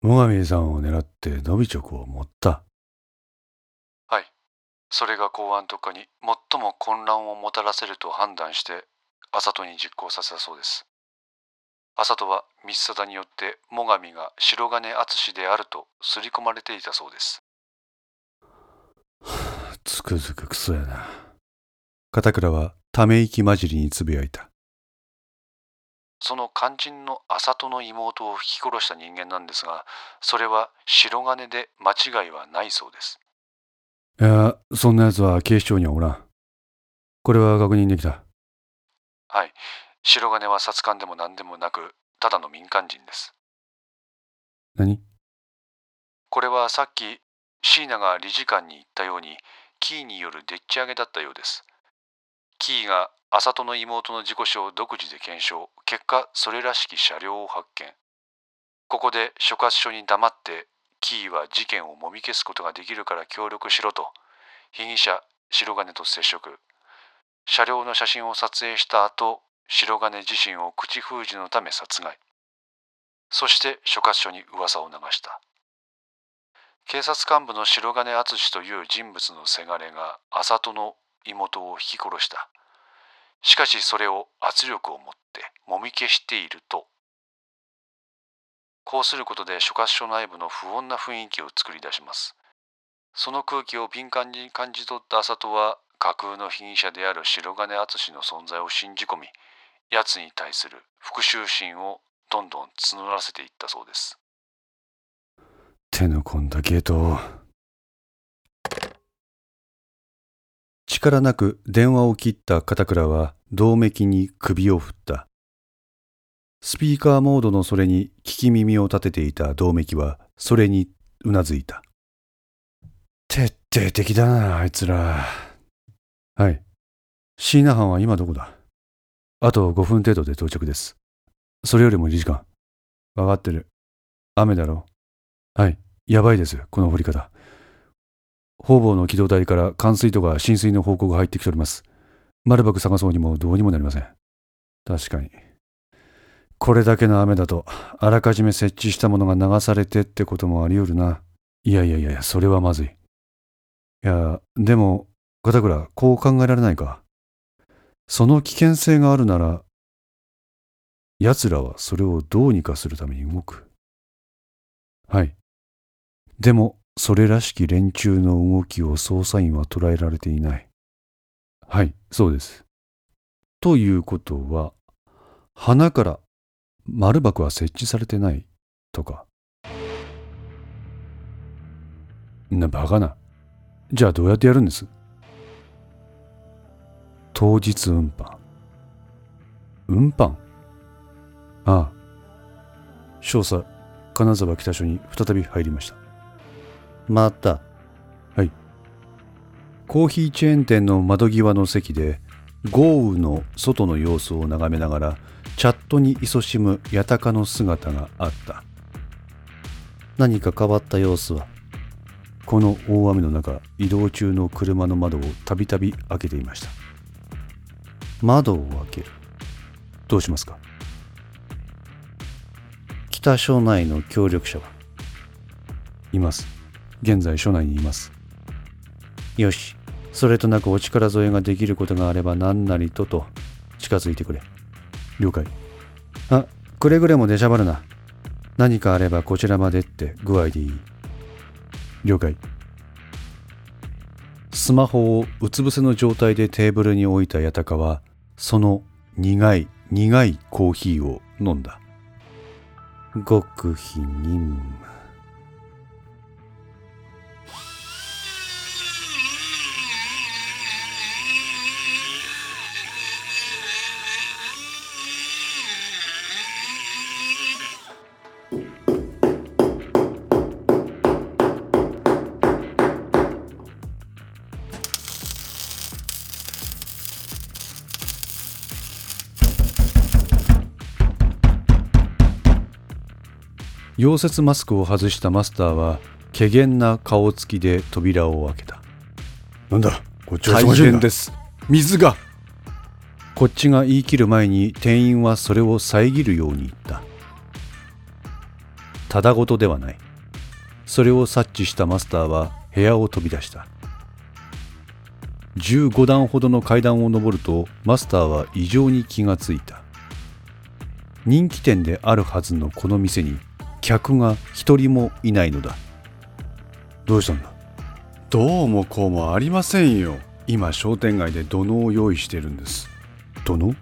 最上さんを狙ってノビチョクを持った。はい。それが公安特化に最も混乱をもたらせると判断して、麻人に実行させたそうです。麻人は三貞によって最上が白金敦であると刷り込まれていたそうです。つくづくクソやな。片倉はため息混じりにつぶやいた。その肝心の麻人の妹を引き殺した人間なんですが、それは白金で間違いはないそうです。いや、そんな奴は警視庁にはおらん。これは確認できた。はい。白金は殺官でも何でもなく、ただの民間人です。何？これはさっき椎名が理事官に言ったようにキーによるでっち上げだったようです。キーが麻人の妹の事故死を独自で検証、結果それらしき車両を発見。ここで所轄署に黙ってキーは事件をもみ消すことができるから協力しろと被疑者白金と接触。車両の写真を撮影した後、白金自身を口封じのため殺害。そして所轄署に噂を流した。警察幹部の白金敦という人物のせがれが麻人の妹を引き殺した。しかしそれを圧力を持ってもみ消していると。こうすることで所轄署内部の不穏な雰囲気を作り出します。その空気を敏感に感じ取った麻人は架空の被疑者である白金敦の存在を信じ込み、奴に対する復讐心をどんどん募らせていったそうです。手の込んだゲートを。力なく電話を切った片倉は銅めきに首を振った。スピーカーモードのそれに聞き耳を立てていた銅めきはそれにうなずいた。徹底的だな、あいつら。はい。椎名班は今どこだ？あと5分程度で到着です。それよりも理事官。わかってる。雨だろはい。やばいです、この降り方。方々の機動隊から冠水とか浸水の報告が入ってきております。丸バク探そうにもどうにもなりません。確かに。これだけの雨だと、あらかじめ設置したものが流されてってこともあり得るな。いやいやいや、それはまずい。いや、でも、片倉、こう考えられないか。その危険性があるなら、奴らはそれをどうにかするために動く。はい。でも、それらしき連中の動きを捜査員は捉えられていない。はい、そうです。ということは、花から丸箱は設置されてないとか。な、バカな。じゃあどうやってやるんです？当日運搬。運搬？ああ。少佐、金沢北署に再び入りました。また。はい。コーヒーチェーン店の窓際の席で、豪雨の外の様子を眺めながら、チャットに勤しむ八鷹の姿があった。何か変わった様子は？この大雨の中、移動中の車の窓をたびたび開けていました。窓を開ける。どうしますか？北署内の協力者は？います。現在署内にいます。よし。それとなくお力添えができることがあれば何なりとと近づいてくれ。了解。あ、くれぐれも出しゃばるな。何かあればこちらまでって具合でいい。了解。スマホをうつ伏せの状態でテーブルに置いた八鷹は、その苦い苦いコーヒーを飲んだ。極秘任務。溶接マスクを外したマスターは、怪げな顔つきで扉を開けた。なんだ？こっちは大変です。水がこっちが言い切る前に店員はそれを遮るように言った。ただごとではないそれを察知したマスターは部屋を飛び出した15段ほどの階段を上るとマスターは異常に気がついた人気店であるはずのこの店に客が一人もいないのだ。どうしたんだ？どうもこうもありませんよ。今商店街で土のを用意してるんです。どの？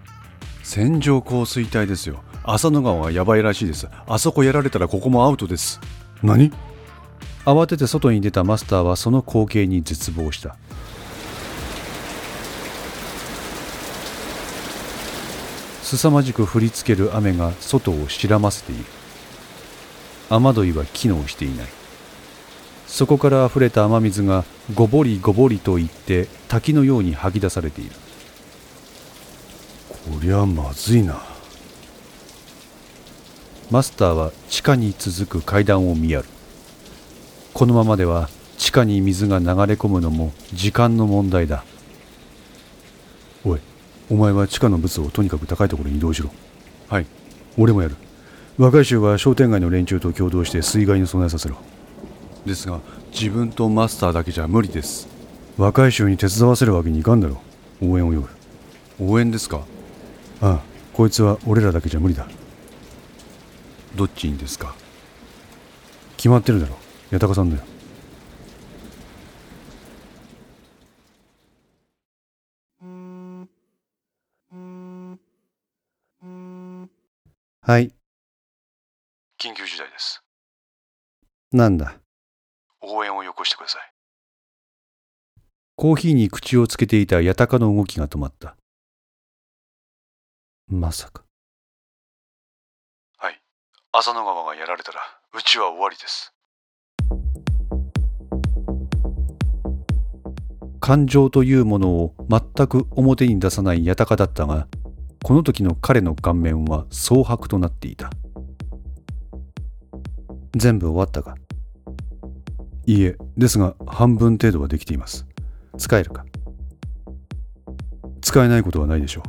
線状降水帯ですよ。浅野川がやばいらしいです。あそこやられたらここもアウトです。何？慌てて外に出たマスターはその光景に絶望した。凄まじく降りつける雨が外を白ませている雨どいは機能していない。そこから溢れた雨水がごぼりごぼりといって滝のように吐き出されている。こりゃまずいな。マスターは地下に続く階段を見やる。このままでは地下に水が流れ込むのも時間の問題だ。おいお前は地下の物をとにかく高いところに移動しろ。はい。俺もやる若い衆は商店街の連中と共同して水害に備えさせろ。ですが自分とマスターだけじゃ無理です。若い衆に手伝わせるわけにいかんだろう。応援を呼ぶ。応援ですか？ああこいつは俺らだけじゃ無理だ。どっちにですか？決まってるだろ八高さんだよ。はい緊急事態です。なんだ？応援をよこしてください。コーヒーに口をつけていた八高の動きが止まった。まさか。はい。浅野川がやられたらうちは終わりです。感情というものを全く表に出さない八高だったがこの時の彼の顔面は蒼白となっていた全部終わったか？いいえですが半分程度はできています。使えるか？使えないことはないでしょ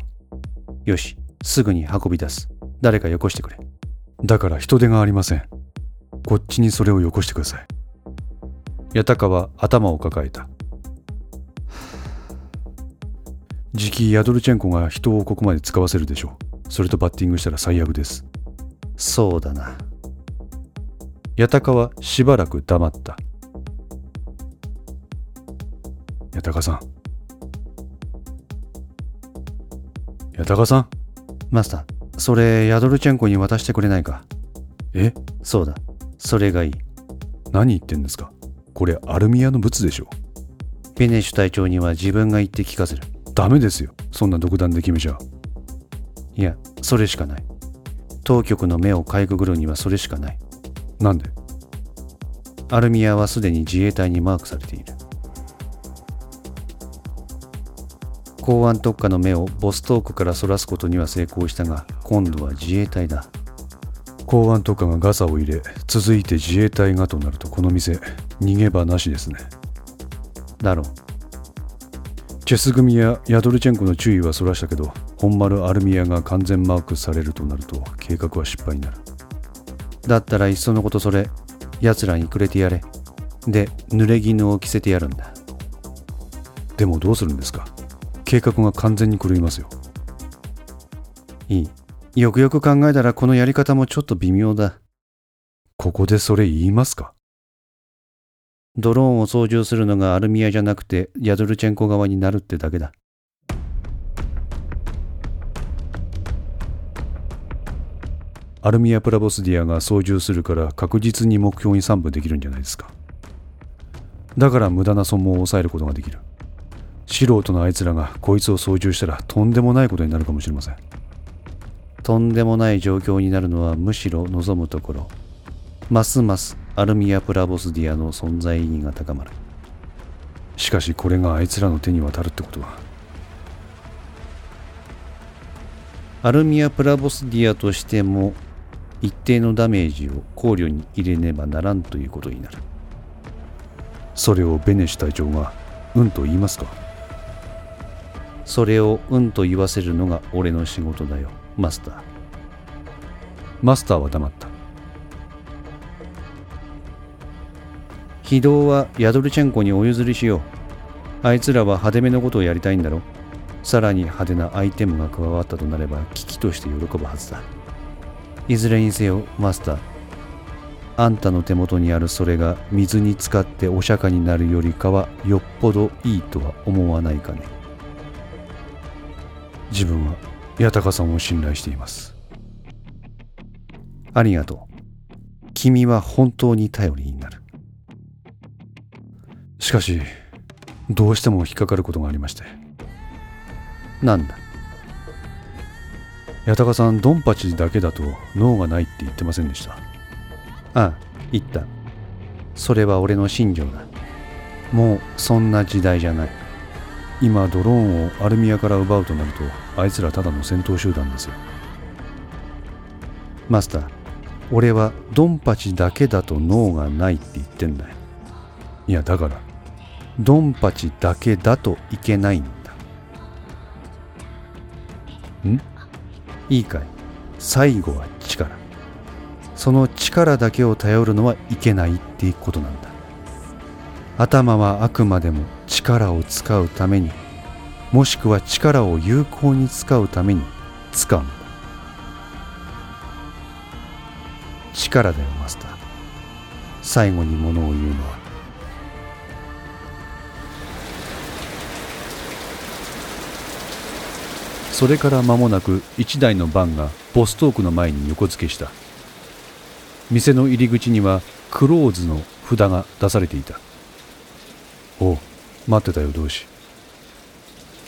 う。よしすぐに運び出す。誰かよこしてくれ。だから人手がありません。こっちにそれをよこしてください。八高は頭を抱えた。次期ヤドルチェンコが人をここまで使わせるでしょう。それとバッティングしたら最悪です。そうだな。八高はしばらく黙った。八高さん。八高さん？マスターそれヤドルチェンコに渡してくれないか？え？そうだ。それがいい。何言ってんですか？これアルミアのブツでしょ。ペネシュ隊長には自分が言って聞かせる。ダメですよ。そんな独断で決めちゃいやそれしかない。当局の目をかいくぐるにはそれしかないなんで？アルミアはすでに自衛隊にマークされている。公安特化の目をボストークからそらすことには成功したが今度は自衛隊だ。公安特化がガサを入れ続いて自衛隊がとなるとこの店逃げ場なしですね。だろう。チェス組やヤドルチェンコの注意はそらしたけど本丸アルミアが完全マークされるとなると計画は失敗になるだったらいっそのことそれ奴らにくれてやれ。で濡れ衣を着せてやるんだ。でもどうするんですか？計画が完全に狂いますよ。いい。よくよく考えたらこのやり方もちょっと微妙だ。ここでそれ言いますか？ドローンを操縦するのがアルミアじゃなくてヤドルチェンコ側になるってだけだアルミア・プラボスディアが操縦するから確実に目標に散布できるんじゃないですか。だから無駄な損耗を抑えることができる。素人のあいつらがこいつを操縦したらとんでもないことになるかもしれません。とんでもない状況になるのはむしろ望むところ。ますますアルミア・プラボスディアの存在意義が高まる。しかしこれがあいつらの手に渡るってことは。アルミア・プラボスディアとしても一定のダメージを考慮に入れねばならんということになる。それをベネシ隊長がうんと言いますか。それをうんと言わせるのが俺の仕事だよマスター。マスターは黙った。非道はヤドルチェンコにお譲りしよう。あいつらは派手めのことをやりたいんだろ。さらに派手なアイテムが加わったとなれば危機として喜ぶはずだ。いずれにせよマスターあんたの手元にあるそれが水に浸かってお釈迦になるよりかはよっぽどいいとは思わないかね。自分は八高さんを信頼しています。ありがとう。君は本当に頼りになる。しかしどうしても引っかかることがありまして。なんだ？八高さんドンパチだけだと脳がないって言ってませんでした。ああ言った。それは俺の信条だ。もうそんな時代じゃない。今ドローンをアルミアから奪うとなるとあいつらただの戦闘集団ですよ。マスター俺はドンパチだけだと脳がないって言ってんだよ。いやだからドンパチだけだといけないんだいいかい。最後は力。その力だけを頼るのはいけないっていうことなんだ。頭はあくまでも力を使うためにもしくは力を有効に使うために使うんだ。力だよマスター。最後にものを言うのはそれから間もなく一台のバンがボストークの前に横付けした。店の入り口にはクローズの札が出されていた。おう待ってたよ同志。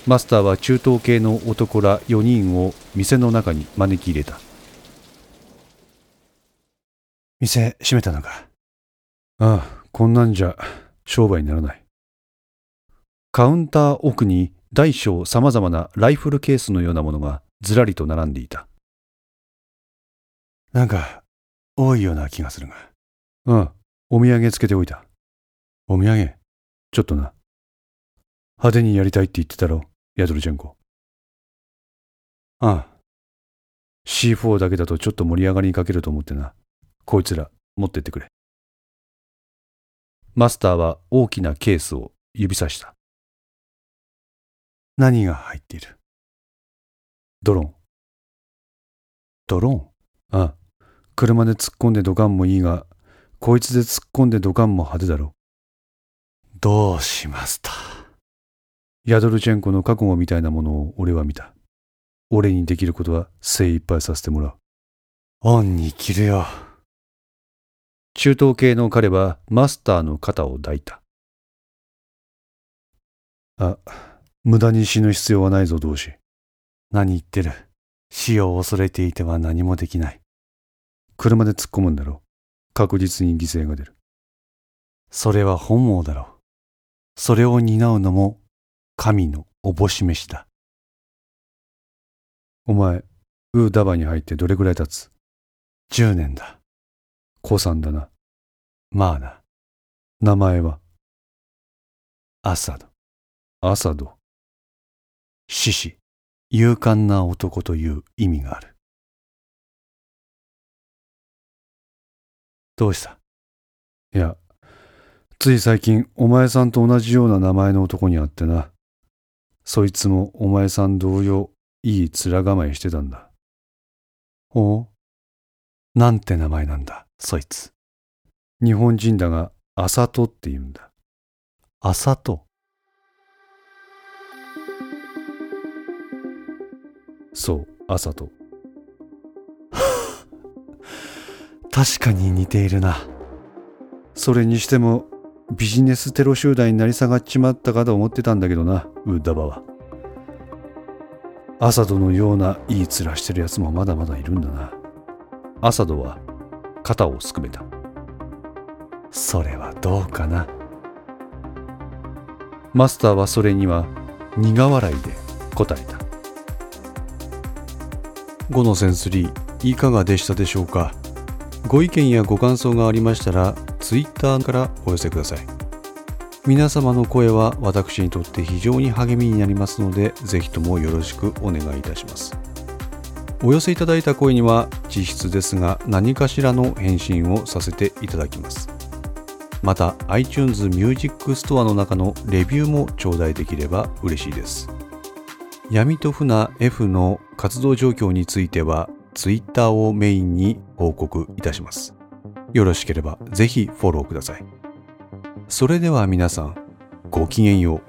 マスターは中東系の男ら4人を店の中に招き入れた。店閉めたのか？ああこんなんじゃ商売にならない。カウンター奥に大小さまざまなライフルケースのようなものがずらりと並んでいた。なんか多いような気がするが。ああお土産つけておいた。お土産？ちょっとな。派手にやりたいって言ってたろ？ヤドルチェンコ。ああ。C4 だけだとちょっと盛り上がりに欠けると思ってな。こいつら持ってってくれ。マスターは大きなケースを指さした何が入っている？ドローン。ドローン？ああ車で突っ込んでドカンもいいがこいつで突っ込んでドカンも派手だろどうしますた？ヤドルチェンコの覚悟みたいなものを俺は見た。俺にできることは精一杯させてもらう。恩に着るよ。中東系の彼はマスターの肩を抱いた。あ無駄に死ぬ必要はないぞ同志。何言ってる。死を恐れていては何もできない。車で突っ込むんだろう。確実に犠牲が出る。それは本望だろう。それを担うのも神のおぼし飯だ。お前ウーダバに入ってどれぐらい経つ？10年だ。子さんだな。まあな。名前は？アサド。アサド。獅子、勇敢な男という意味がある。どうした？いや、つい最近お前さんと同じような名前の男に会ってな。そいつもお前さん同様、いい面構えしてたんだ。お？なんて名前なんだ、そいつ。日本人だが、あさとって言うんだ。あさとそう朝と。確かに似ているな。それにしてもビジネステロ集団になり下がっちまったかと思ってたんだけどなウッダバは。アサドのようないい面してるやつもまだまだいるんだな。アサドは肩をすくめた。それはどうかな。マスターはそれには苦笑いで答えた。5のセンス3いかがでしたでしょうか？ご意見やご感想がありましたら Twitter からお寄せください。皆様の声は私にとって非常に励みになりますのでぜひともよろしくお願いいたします。お寄せいただいた声には実質ですが何かしらの返信をさせていただきます。また iTunes Music Store の中のレビューも頂戴できれば嬉しいです。闇と船 F の活動状況については Twitter をメインに報告いたします。よろしければぜひフォローください。それでは皆さんごきげんよう。